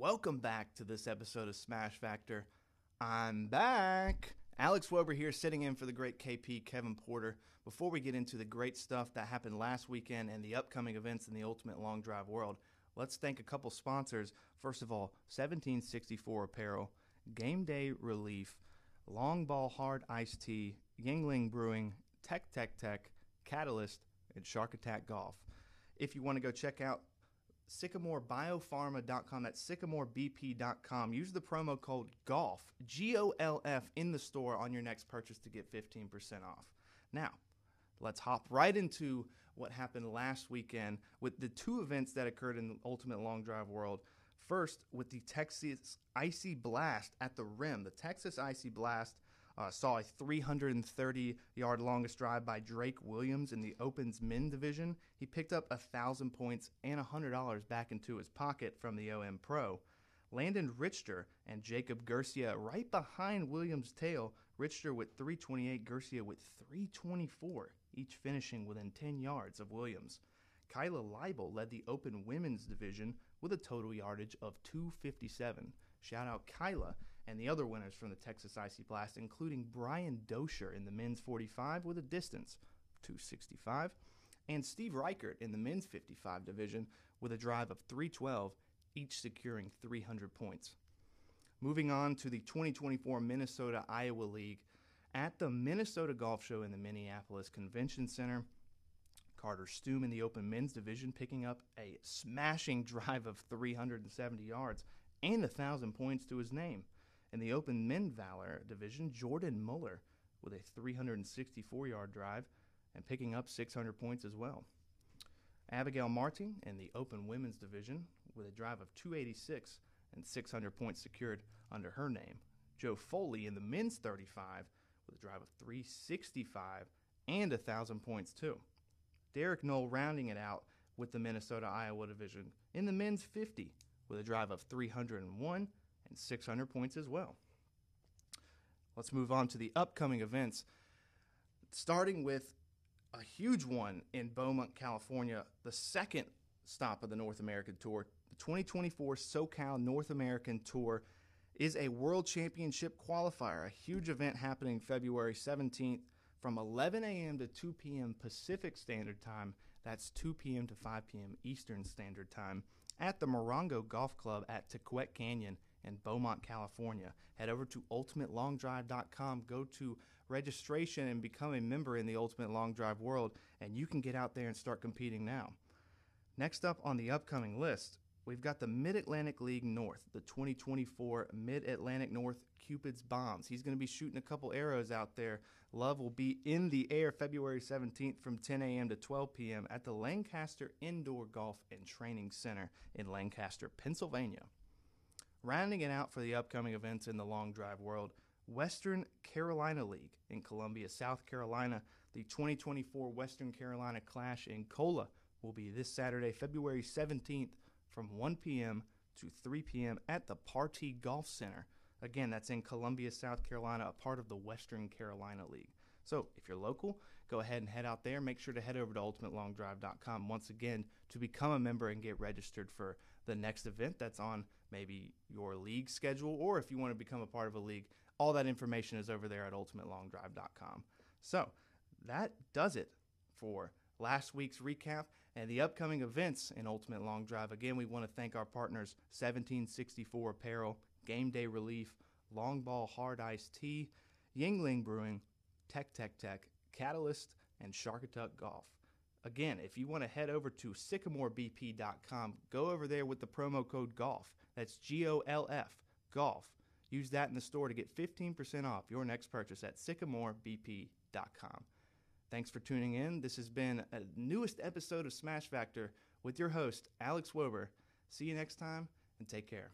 welcome back to this episode of Smash Factor. I'm back. Alex Wober here, sitting in for the great KP Kevin Porter. Before we get into the great stuff that happened last weekend and the upcoming events in the Ultimate Long Drive world, let's thank a couple sponsors. First of all, 1764 Apparel, Game Day Relief, Long Ball Hard Iced Tea, Yuengling Brewing, Tech Tech Tech, Catalyst, and Shark Attack Golf. If you want to go check out sycamorebiopharma.com. That's sycamorebp.com. Use the promo code GOLF, G O L F, in the store on your next purchase to get 15% off. Now, let's hop right into what happened last weekend with the two events that occurred in the Ultimate Long Drive world. First, with the Texas Icy Blast at the rim. The Texas Icy Blast uh, saw a 330 yard longest drive by Drake Williams in the Opens men division. He picked up 1,000 points and $100 back into his pocket from the OM Pro. Landon Richter and Jacob Garcia right behind Williams' tail. Richter with 328, Garcia with 324, each finishing within 10 yards of Williams. Kyla Leibel led the Open women's division with a total yardage of 257. Shout out Kyla and the other winners from the Texas Icy Blast, including Brian Dosher in the men's 45 with a distance 265, and Steve Reichert in the men's 55 division with a drive of 312, each securing 300 points. Moving on to the 2024 Minnesota Iowa League. At the Minnesota Golf Show in the Minneapolis Convention Center, Carter Stoom in the open men's division picking up a smashing drive of 370 yards and a 1,000 points to his name. In the Open Men Valor division, Jordan Muller with a 364 yard drive and picking up 600 points as well. Abigail Martin in the Open Women's division with a drive of 286 and 600 points secured under her name. Joe Foley in the men's 35 with a drive of 365 and 1,000 points too. Derek Knoll rounding it out with the Minnesota Iowa division in the men's 50 with a drive of 301 and 600 points as well. Let's move on to the upcoming events, starting with a huge one in Beaumont, California, the second stop of the North American Tour. The 2024 SoCal North American Tour is a World Championship qualifier, a huge event happening February 17th from 11 a.m. to 2 p.m. Pacific Standard Time. That's 2 p.m. to 5 p.m. Eastern Standard Time at the Morongo Golf Club at Tukwet Canyon in Beaumont, California. Head over to ultimatelongdrive.com, go to registration, and become a member in the Ultimate Long Drive world, and you can get out there and start competing now. Next up on the upcoming list, we've got the Mid Atlantic League North, the 2024 Mid Atlantic North Cupid's Bombs. He's going to be shooting a couple arrows out there. Love will be in the air February 17th from 10 a.m. to 12 p.m. at the Lancaster Indoor Golf and Training Center in Lancaster, Pennsylvania. Rounding it out for the upcoming events in the long drive world, Western Carolina League in Columbia, South Carolina. The 2024 Western Carolina Clash in Cola will be this Saturday, February 17th from 1 p.m. to 3 p.m. at the Party Golf Center. Again, that's in Columbia, South Carolina, a part of the Western Carolina League. So if you're local, go ahead and head out there. Make sure to head over to ultimatelongdrive.com once again to become a member and get registered for the next event that's on maybe your league schedule, or if you want to become a part of a league, all that information is over there at ultimatelongdrive.com. So that does it for last week's recap and the upcoming events in Ultimate Long Drive. Again, we want to thank our partners 1764 Apparel, Game Day Relief, Long Ball Hard Ice Tea, Yuengling Brewing, Tech Tech Tech, Catalyst, and Shark Attack Golf. Again, if you want to head over to sycamorebp.com, go over there with the promo code GOLF. That's G O L F, GOLF. Use that in the store to get 15% off your next purchase at sycamorebp.com. Thanks for tuning in. This has been a newest episode of Smash Factor with your host, Alex Wober. See you next time and take care.